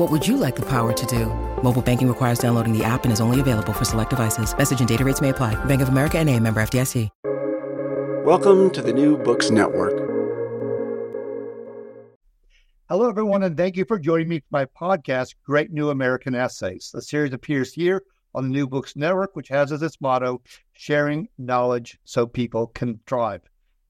What would you like the power to do? Mobile banking requires downloading the app and is only available for select devices. Message and data rates may apply. Bank of America and a member FDIC. Welcome to the New Books Network. Hello, everyone, and thank you for joining me for my podcast, Great New American Essays. The series appears here on the New Books Network, which has as its motto, sharing knowledge so people can thrive.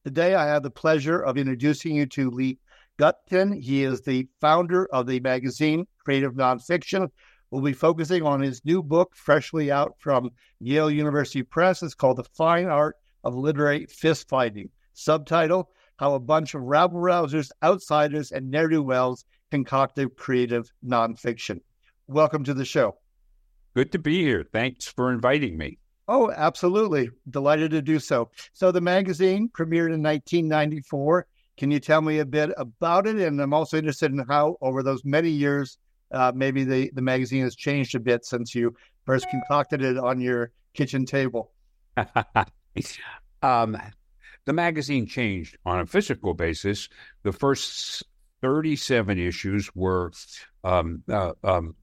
Today, I have the pleasure of introducing you to Lee Gutkind. He is the founder of the magazine Creative Nonfiction. We'll be focusing on his new book, freshly out from Yale University Press. It's called The Fine Art of literary Fistfighting. Subtitle How a Bunch of Rabble Rousers, Outsiders, and Ne'er Do Wells Concocted Creative Nonfiction. Welcome to the show. Good to be here. Thanks for inviting me. Oh, absolutely. Delighted to do so. So, the magazine premiered in 1994. Can you tell me a bit about it? And I'm also interested in how, over those many years, uh, maybe the, the magazine has changed a bit since you first concocted it on your kitchen table. um, the magazine changed on a physical basis. The first 37 issues were um, uh, um,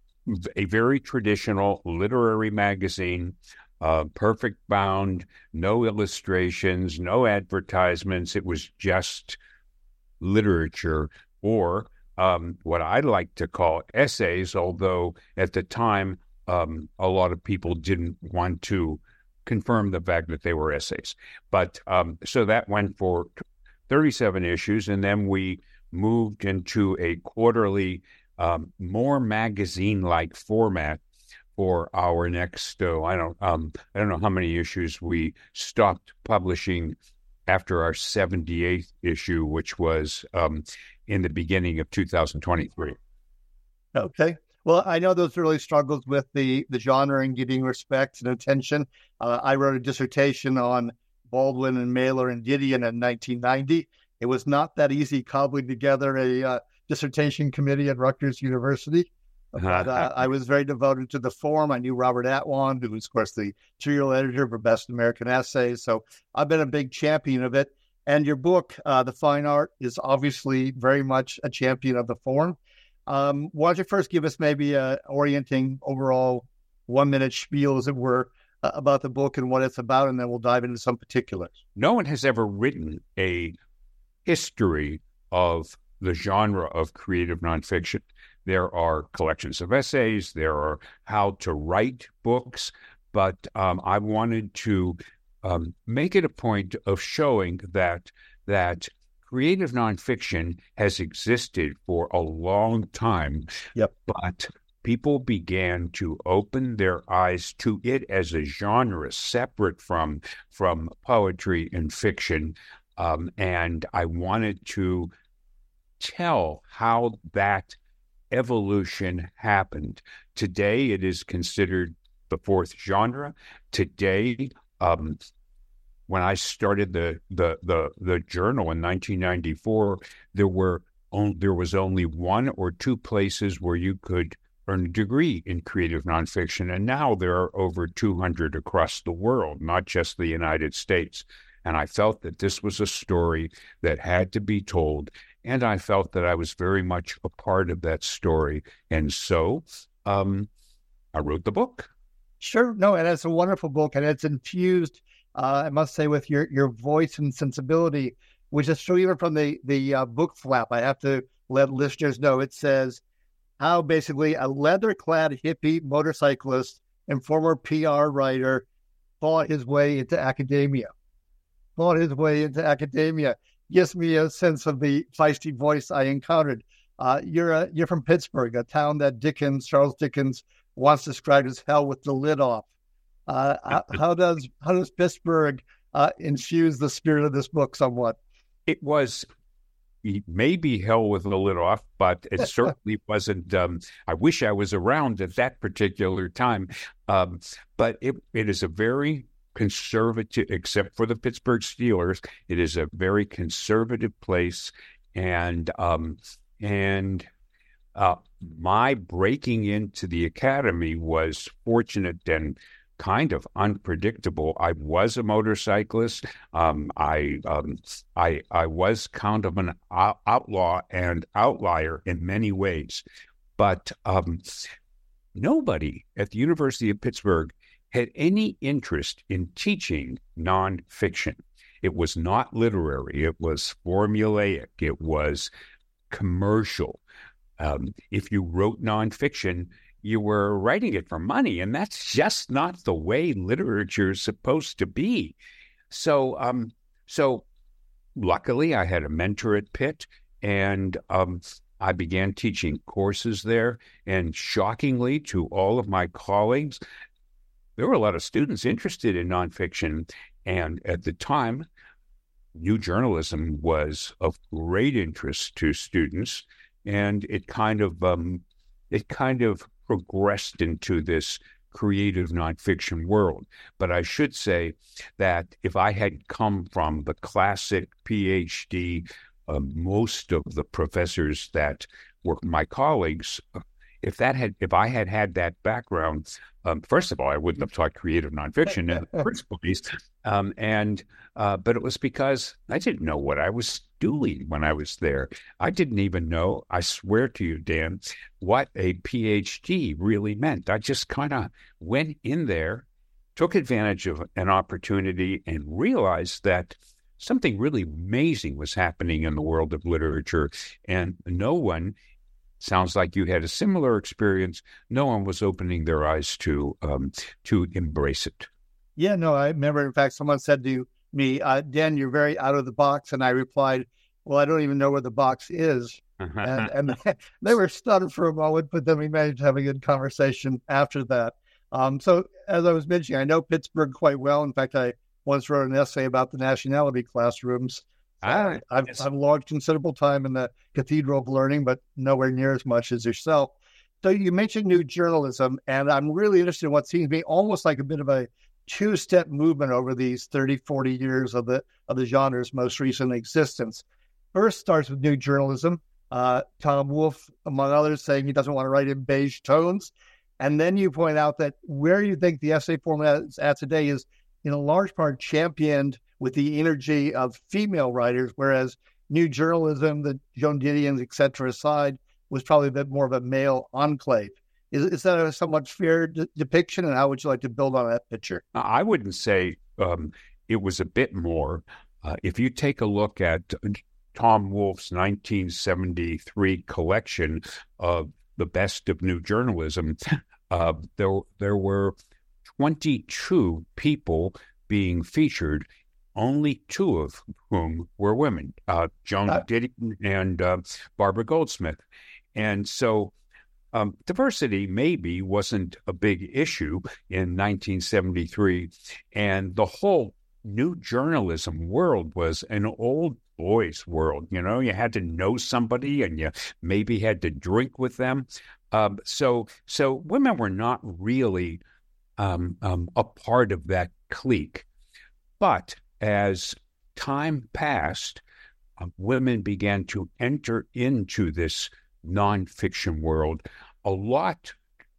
a very traditional literary magazine, uh, perfect bound, no illustrations, no advertisements. It was just literature or um, what I like to call essays, although at the time um, a lot of people didn't want to confirm the fact that they were essays. But um, so that went for 37 issues, and then we moved into a quarterly, um, more magazine-like format for our next. Oh, I don't, um, I don't know how many issues we stopped publishing after our 78th issue, which was um, in the beginning of 2023. Okay. Well, I know those really struggles with the, the genre and getting respect and attention. Uh, I wrote a dissertation on Baldwin and Mailer and Didion in 1990. It was not that easy cobbling together a uh, dissertation committee at Rutgers University. But uh, I was very devoted to the form. I knew Robert Atwan, who was, of course, the serial editor for Best American Essays. So I've been a big champion of it. And your book, uh, The Fine Art, is obviously very much a champion of the form. Um, why don't you first give us maybe a orienting overall one minute spiel, as it were, uh, about the book and what it's about, and then we'll dive into some particulars. No one has ever written a history of the genre of creative nonfiction. There are collections of essays, there are how to write books, but um, I wanted to um, make it a point of showing that that creative nonfiction has existed for a long time. Yep. But people began to open their eyes to it as a genre separate from from poetry and fiction. Um, and I wanted to tell how that evolution happened. Today, it is considered the fourth genre. Today, um, when I started the the the the journal in 1994, there were there was only one or two places where you could earn a degree in creative nonfiction, and now there are over 200 across the world, not just the United States. And I felt that this was a story that had to be told, and I felt that I was very much a part of that story, and so um, I wrote the book. Sure, no, and it's a wonderful book, and it's infused uh, I must say, with your your voice and sensibility, which is true even from the the uh, book flap. I have to let listeners know it says how basically a leather clad hippie motorcyclist and former PR writer fought his way into academia. fought his way into academia. Gives me a sense of the feisty voice I encountered. Uh, you're a, you're from Pittsburgh, a town that Dickens, Charles Dickens, once described as hell with the lid off. Uh, how, how, does how does Pittsburgh uh, infuse the spirit of this book somewhat? It was maybe hell with the lid off, but it certainly wasn't. Um, I wish I was around at that particular time. Um, but it, it is a very conservative, except for the Pittsburgh Steelers, it is a very conservative place. And, um, and, uh, my breaking into the academy was fortunate and kind of unpredictable. I was a motorcyclist. Um, I um, I I was kind of an outlaw and outlier in many ways, but um, nobody at the University of Pittsburgh had any interest in teaching nonfiction. It was not literary. It was formulaic. It was commercial. Um, if you wrote nonfiction, you were writing it for money, and that's just not the way literature is supposed to be. So, um, so luckily, I had a mentor at Pitt, and um, I began teaching courses there. And shockingly, to all of my colleagues, there were a lot of students interested in nonfiction. And at the time, new journalism was of great interest to students, and it kind of um, it kind of progressed into this creative nonfiction world. But I should say that if I had come from the classic PhD, uh, most of the professors that were my colleagues, if that had if I had had that background, um, first of all, I wouldn't have taught creative nonfiction in the first place. Um, and uh, but it was because I didn't know what I was doing when I was there. I didn't even know. I swear to you, Dan, what a PhD really meant. I just kind of went in there, took advantage of an opportunity, and realized that something really amazing was happening in the world of literature, and no one sounds like you had a similar experience. No one was opening their eyes to um, to embrace it. Yeah, no, I remember. In fact, someone said to me, uh, "Dan, you're very out of the box," and I replied, "Well, I don't even know where the box is." and, and they were stunned for a moment, but then we managed to have a good conversation after that. Um, so, as I was mentioning, I know Pittsburgh quite well. In fact, I once wrote an essay about the nationality classrooms Ah, I've. I've logged considerable time in the Cathedral of Learning, but nowhere near as much as yourself. So you mentioned new journalism, and I'm really interested in what seems to be almost like a bit of a two-step movement over these 30, 40 years of the of the genre's most recent existence. First starts with new journalism. Uh, Tom Wolfe, among others, saying he doesn't want to write in beige tones. And then you point out that where you think the essay format is at today is in a large part championed with the energy of female writers, whereas new journalism, the Joan Didion's, et cetera, aside, was probably a bit more of a male enclave. Is, is that a somewhat fair de- depiction? And how would you like to build on that picture? I wouldn't say um, it was a bit more. Uh, if you take a look at Tom Wolfe's 1973 collection of the best of new journalism, uh, there there were 22 people being featured only two of whom were women, uh, Joan uh, Didion and uh, Barbara Goldsmith. And so um, diversity maybe wasn't a big issue in 1973. And the whole new journalism world was an old boys world. You know, you had to know somebody and you maybe had to drink with them. Um, so, so women were not really um, um, a part of that clique. But as time passed, uh, women began to enter into this nonfiction world a lot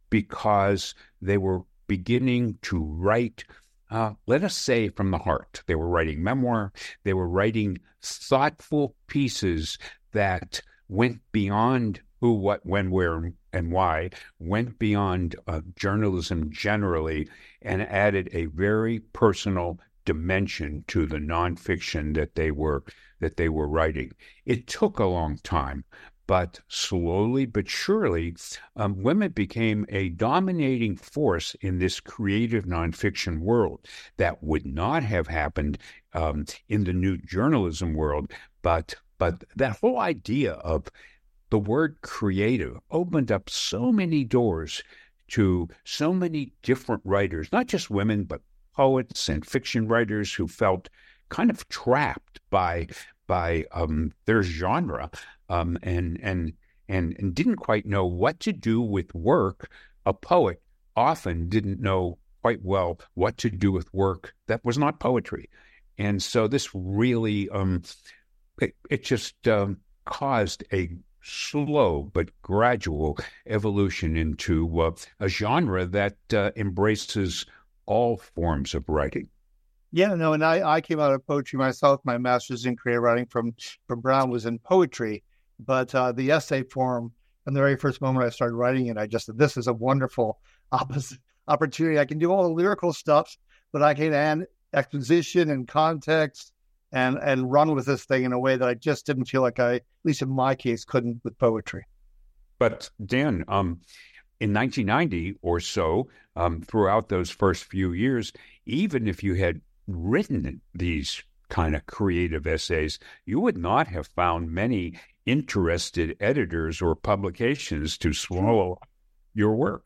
because they were beginning to write, uh, let us say, from the heart. They were writing memoir, they were writing thoughtful pieces that went beyond who, what, when, where, and why, went beyond uh, journalism generally and added a very personal dimension to the nonfiction that they were that they were writing. It took a long time, but slowly but surely, um, women became a dominating force in this creative nonfiction world. That would not have happened um, in the new journalism world. But but that whole idea of the word creative opened up so many doors to so many different writers, not just women, but poets and fiction writers who felt kind of trapped by by um, their genre um, and and and and didn't quite know what to do with work. A poet often didn't know quite well what to do with work that was not poetry, and so this really um, it, it just um, caused a slow but gradual evolution into uh, a genre that uh, embraces all forms of writing. Yeah, no, and I, I came out of poetry myself. My master's in creative writing from from Brown was in poetry, but uh, the essay form, from the very first moment I started writing it, I just said, this is a wonderful opportunity. I can do all the lyrical stuff, but I can add exposition and context and and run with this thing in a way that I just didn't feel like I, at least in my case, couldn't with poetry. But Dan, um, in 1990 or so, um, throughout those first few years, even if you had written these kind of creative essays, you would not have found many interested editors or publications to swallow your work.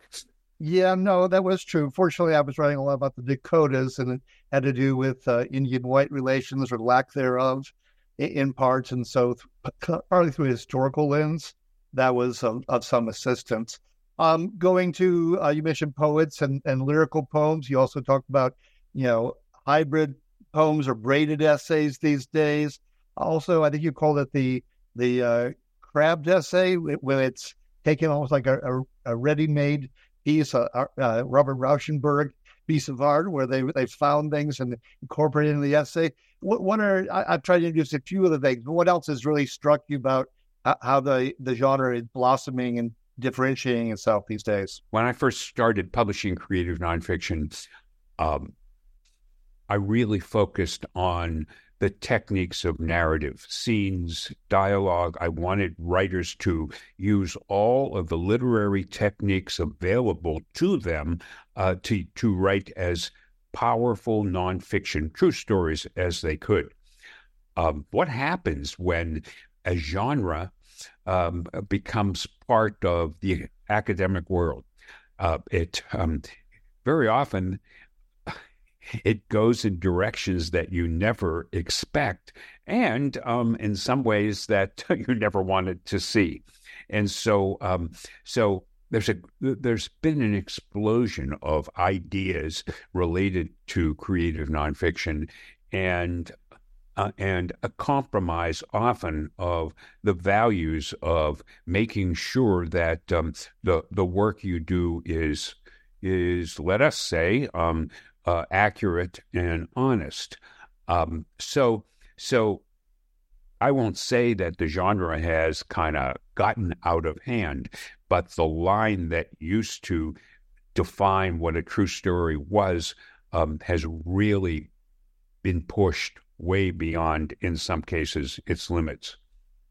Yeah, no, that was true. Fortunately, I was writing a lot about the Dakotas, and it had to do with uh, Indian-white relations or lack thereof, in, parts, and so partly through a historical lens, that was of, of some assistance. Um, going to uh, you mentioned poets and, and lyrical poems. You also talked about you know hybrid poems or braided essays these days. Also, I think you called it the the uh, crabbed essay, when it's taken almost like a, a, a ready-made piece, a, a, Robert Rauschenberg piece of art, where they they found things and incorporated in the essay. What, what are I, have tried to introduce a few of the things. But what else has really struck you about how the the genre is blossoming and differentiating itself these days? When I first started publishing creative nonfiction, um, I really focused on the techniques of narrative, scenes, dialogue. I wanted writers to use all of the literary techniques available to them uh, to, to write as powerful nonfiction true stories as they could. Um, what happens when a genre um, becomes part of the academic world? Uh, it um, very often it goes in directions that you never expect, and um, in some ways that you never wanted to see. And so, um, so there's a there's been an explosion of ideas related to creative nonfiction, and uh, and a compromise often of the values of making sure that um, the the work you do is is let us say um, uh, accurate and honest. Um, so, so I won't say that the genre has kind of gotten out of hand, but the line that used to define what a true story was um, has really been pushed way beyond, in some cases, its limits.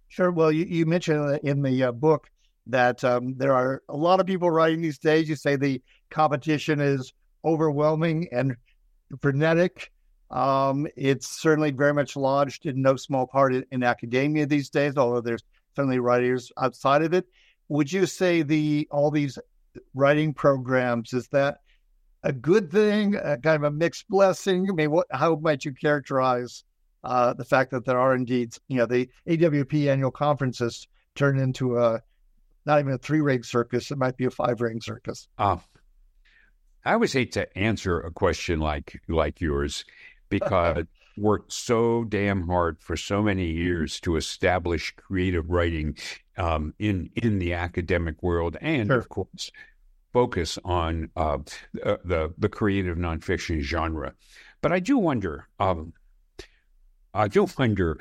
Sure. Well, you, you mentioned in the uh, book that um, there are a lot of people writing these days. You say the competition is overwhelming and frenetic. Um, it's certainly very much lodged in no small part in, in, academia these days, although there's certainly writers outside of it. Would you say the all these writing programs is that a good thing, a kind of a mixed blessing? I mean, what how might you characterize uh, the fact that there are indeed, you know, the AWP annual conferences turned into a not even a three ring circus; it might be a five ring circus. Uh, I always hate to answer a question like like yours because worked so damn hard for so many years to establish creative writing um, in in the academic world, and sure. of course, focus on uh, the the creative nonfiction genre. But I do wonder, um, I do wonder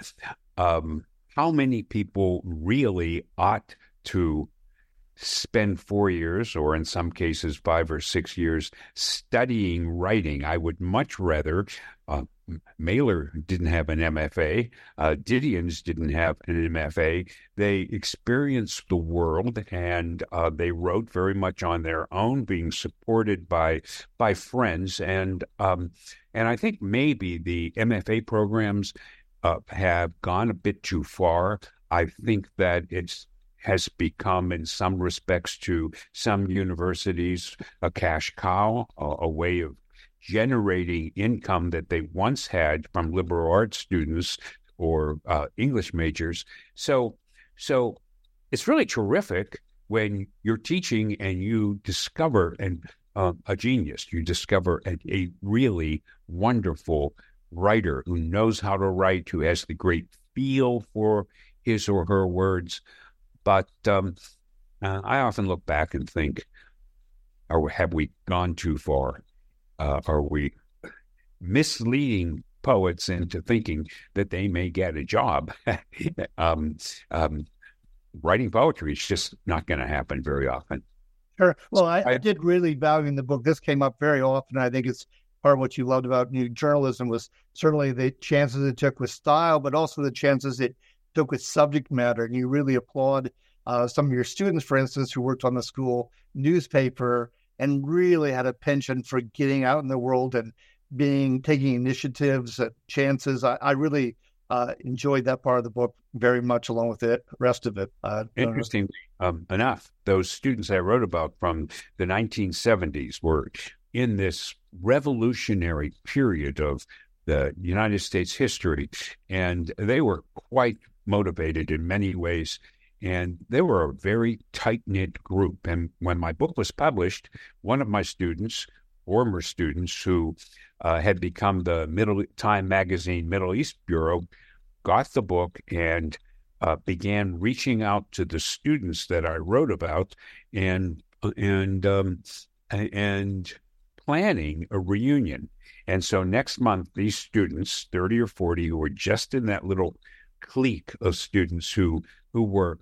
um, how many people really ought to spend four years, or in some cases, five or six years, studying writing. I would much rather. Uh, Mailer didn't have an MFA. Uh, Didion's didn't have an MFA. They experienced the world and uh, they wrote very much on their own, being supported by by friends. And um, and I think maybe the MFA programs uh, have gone a bit too far. I think that it's has become, in some respects, to some universities, a cash cow, a, a way of generating income that they once had from liberal arts students or uh, English majors. So, so it's really terrific when you're teaching and you discover uh, a genius. You discover a, a really wonderful writer who knows how to write, who has the great feel for his or her words. But um, uh, I often look back and think, or have we gone too far? Uh, are we misleading poets into thinking that they may get a job? um, um, writing poetry is just not going to happen very often. Sure. Well, I, I, did really value in the book. This came up very often. I think it's part of what you loved about new journalism was certainly the chances it took with style, but also the chances it took with subject matter. And you really applaud uh, some of your students, for instance, who worked on the school newspaper and really had a penchant for getting out in the world and being taking initiatives, uh, chances. I, I really uh, enjoyed that part of the book very much, along with the rest of it. Uh, Interestingly um, enough, those students I wrote about from the 1970s were in this revolutionary period of the United States history, and they were quite motivated in many ways. And they were a very tight knit group. And when my book was published, one of my students, former students who uh, had become the Middle Time Magazine Middle East Bureau, got the book and uh, began reaching out to the students that I wrote about and and um, and planning a reunion. And so next month, these students, 30 or 40, who were just in that little clique of students who who were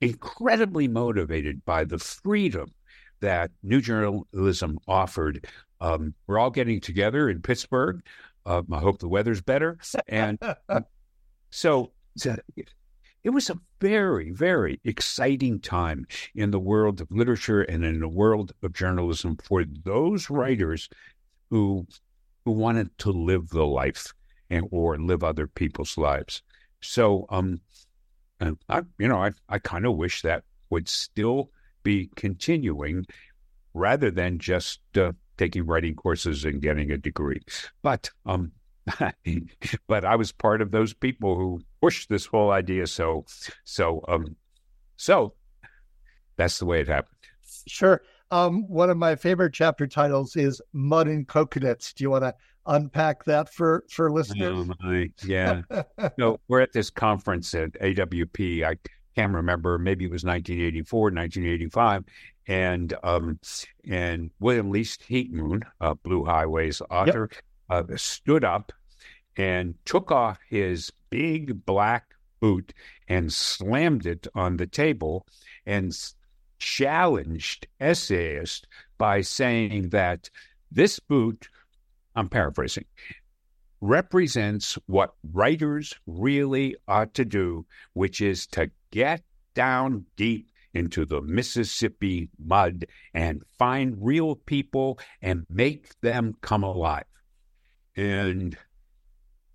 incredibly motivated by the freedom that new journalism offered. Um, we're all getting together in Pittsburgh. Uh, I hope the weather's better. And so, so it was a very, very exciting time in the world of literature and in the world of journalism for those writers who who wanted to live the life and or live other people's lives. So, um, I, you know, I I kind of wish that would still be continuing rather than just uh, taking writing courses and getting a degree. But um, but I was part of those people who pushed this whole idea. So, so, um, so that's the way it happened. Sure. Um, one of my favorite chapter titles is "Mud and Coconuts." Do you want to unpack that for for listeners? Oh yeah. no, we're at this conference at AWP. I can't remember. Maybe it was 1984, 1985, and um, and William Least Heat Moon, uh, Blue Highways author, yep. uh, stood up and took off his big black boot and slammed it on the table and challenged essayists by saying that this boot, I'm paraphrasing, represents what writers really ought to do, which is to get down deep into the Mississippi mud and find real people and make them come alive. And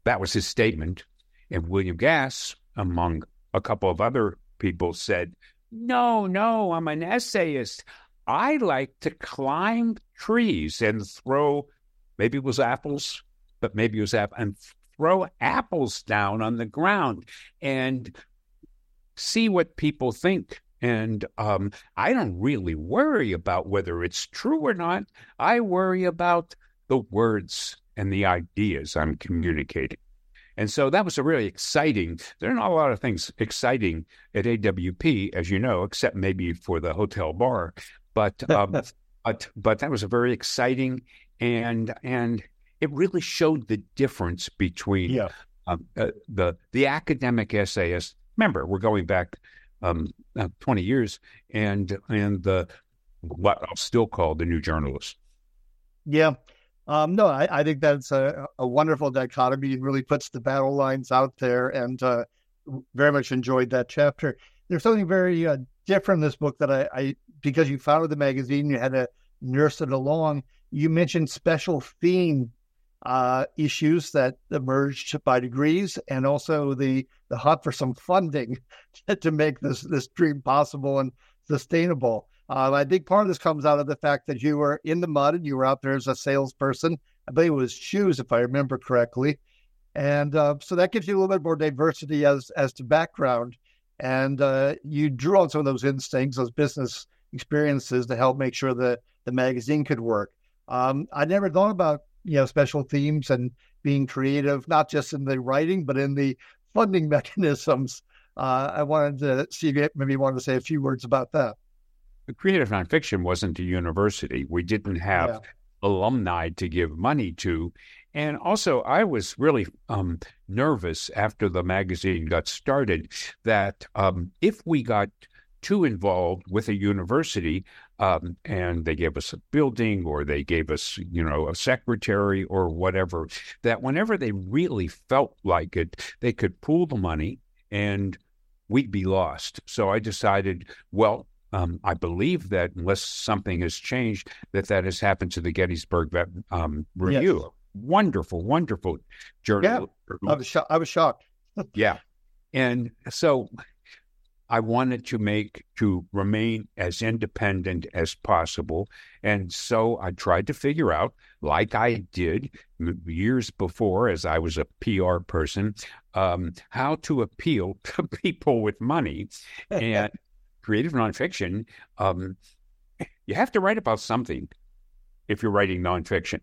that was his statement. And William Gass, among a couple of other people, said, No, no, I'm an essayist. I like to climb trees and throw, maybe it was apples, but maybe it was apples, and throw apples down on the ground and see what people think. And um, I don't really worry about whether it's true or not. I worry about the words and the ideas I'm communicating. And so that was a really exciting. There are not a lot of things exciting at AWP, as you know, except maybe for the hotel bar. But um, but but that was a very exciting and and it really showed the difference between yeah. um, uh, the the academic essayist. Remember, we're going back um, uh, 20 years, and and the what I'll still call the new journalist. Yeah. Um, no, I, I, think that's a, a, wonderful dichotomy. It really puts the battle lines out there, and uh, very much enjoyed that chapter. There's something very uh, different in this book that I, I, because you founded the magazine, you had to nurse it along. You mentioned special theme uh, issues that emerged by degrees, and also the the hunt for some funding to make this this dream possible and sustainable. Uh, I think part of this comes out of the fact that you were in the mud and you were out there as a salesperson. I believe it was shoes, if I remember correctly, and uh, so that gives you a little bit more diversity as as to background. And uh, you drew on some of those instincts, those business experiences, to help make sure that the magazine could work. Um, I never thought about you know special themes and being creative, not just in the writing but in the funding mechanisms. Uh, I wanted to see if you maybe wanted to say a few words about that. The creative nonfiction wasn't a university. We didn't have yeah. alumni to give money to. And also, I was really um, nervous after the magazine got started that um, if we got too involved with a university, um, and they gave us a building or they gave us, you know, a secretary or whatever, that whenever they really felt like it, they could pool the money and we'd be lost. So I decided, well, um, I believe that unless something has changed, that that has happened to the Gettysburg um, Review. Yes. Wonderful, wonderful journal. Yeah, I was, sho- I was shocked. yeah, and so I wanted to make to remain as independent as possible, and so I tried to figure out, like I did years before, as I was a PR person, um, how to appeal to people with money. And creative nonfiction, um, you have to write about something if you're writing nonfiction.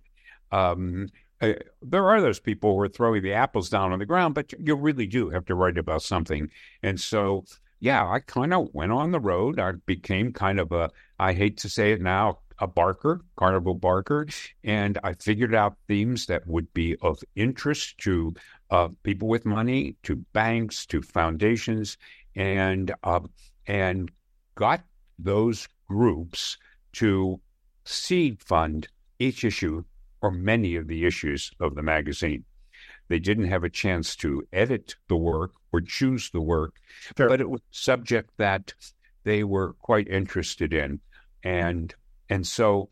Um, uh, there are those people who are throwing the apples down on the ground, but you really do have to write about something. And so yeah, I kind of went on the road. I became kind of a, I hate to say it now, a barker, carnival barker, and I figured out themes that would be of interest to uh, people with money, to banks, to foundations, and uh, and got those groups to seed fund each issue or many of the issues of the magazine. They didn't have a chance to edit the work or choose the work, but it was subject that they were quite interested in. And and so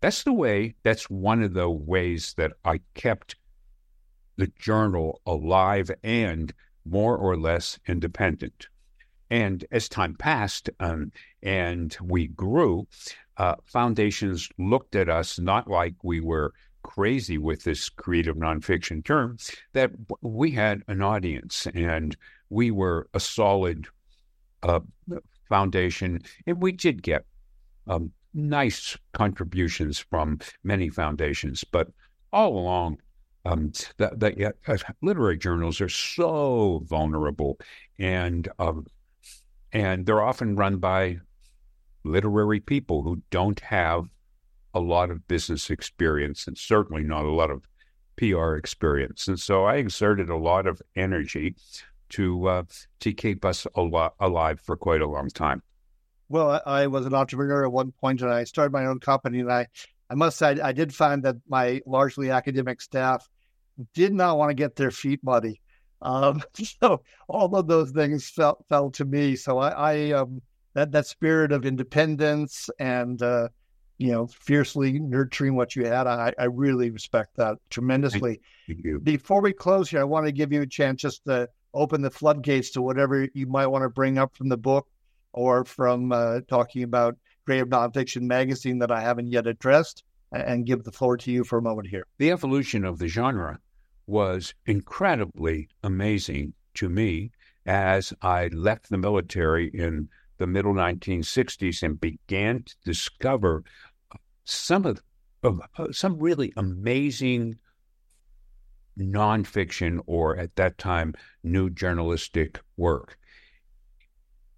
that's the way, that's one of the ways that I kept the journal alive and more or less independent. And as time passed um, and we grew, uh, foundations looked at us not like we were crazy with this creative nonfiction term that we had an audience and we were a solid uh, foundation, and we did get um, nice contributions from many foundations. But all along, um, the, the uh, literary journals are so vulnerable, and um, and they're often run by literary people who don't have a lot of business experience and certainly not a lot of PR experience. And so I exerted a lot of energy to uh, to keep us al- alive for quite a long time. Well, I was an entrepreneur at one point, and I started my own company. And I, I must say, I did find that my largely academic staff did not want to get their feet muddy. Um, so all of those things fell fell to me. So I, I um, that that spirit of independence and uh, you know, fiercely nurturing what you had. I, I really respect that tremendously. Before we close here, I want to give you a chance just to open the floodgates to whatever you might want to bring up from the book or from uh, talking about Creative Nonfiction Magazine that I haven't yet addressed, and give the floor to you for a moment here. The evolution of the genre was incredibly amazing to me as I left the military in the middle 1960s and began to discover some of, some really amazing nonfiction or at that time new journalistic work.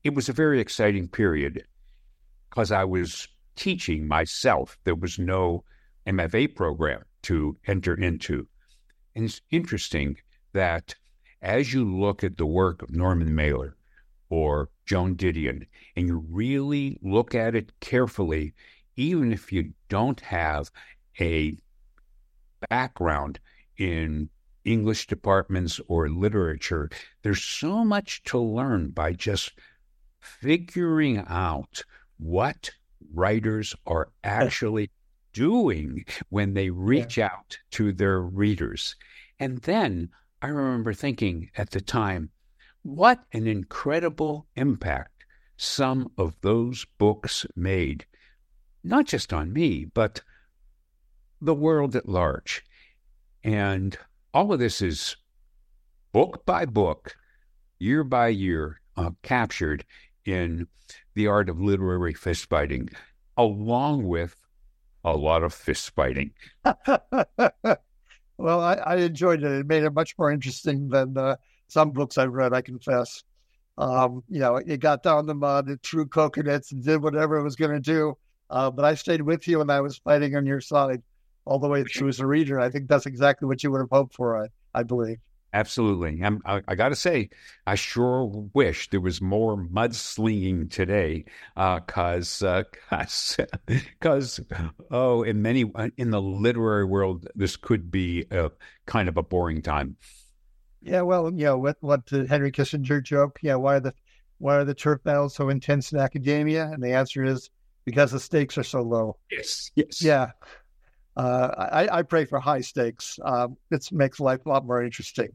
It was a very exciting period because I was teaching myself. There was no MFA program to enter into. And it's interesting that as you look at the work of Norman Mailer or Joan Didion, and you really look at it carefully, even if you don't have a background in English departments or literature, there's so much to learn by just figuring out what writers are actually doing when they reach yeah. out to their readers. And then I remember thinking at the time, what an incredible impact some of those books made, not just on me, but the world at large. And all of this is book by book, year by year, uh, captured in the art of literary fist fighting, along with a lot of fist fighting. well, I, I, enjoyed it. It made it much more interesting than uh, some books I've read, I confess. Um, you know, it got down the mud, it threw coconuts and did whatever it was going to do. Uh, but I stayed with you and I was fighting on your side all the way through as a reader. I think that's exactly what you would have hoped for, I, I believe. Absolutely. I'm, I, I got to say, I sure wish there was more mudslinging today, because, uh, because, uh, oh, in many in the literary world, this could be a kind of a boring time. Yeah, well, you know what what the Henry Kissinger joke? Yeah, why are the why are the turf battles so intense in academia? And the answer is because the stakes are so low. Yes, yes. Yeah, uh, I, I, pray for high stakes. Um, it makes life a lot more interesting.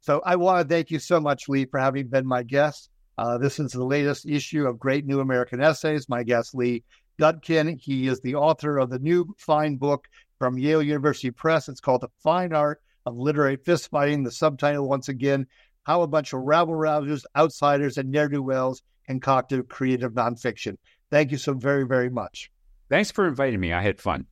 So I want to thank you so much, Lee, for having been my guest. Uh, this is the latest issue of Great New American Essays. My guest, Lee Gutkind. He is the author of the new fine book from Yale University Press. It's called The Fine Art of Literary Fistfighting. The subtitle, once again, How a Bunch of Rabble Rousers, Outsiders, and Ne'er Do Wells Concocted Creative Nonfiction. Thank you so very, very much. Thanks for inviting me. I had fun.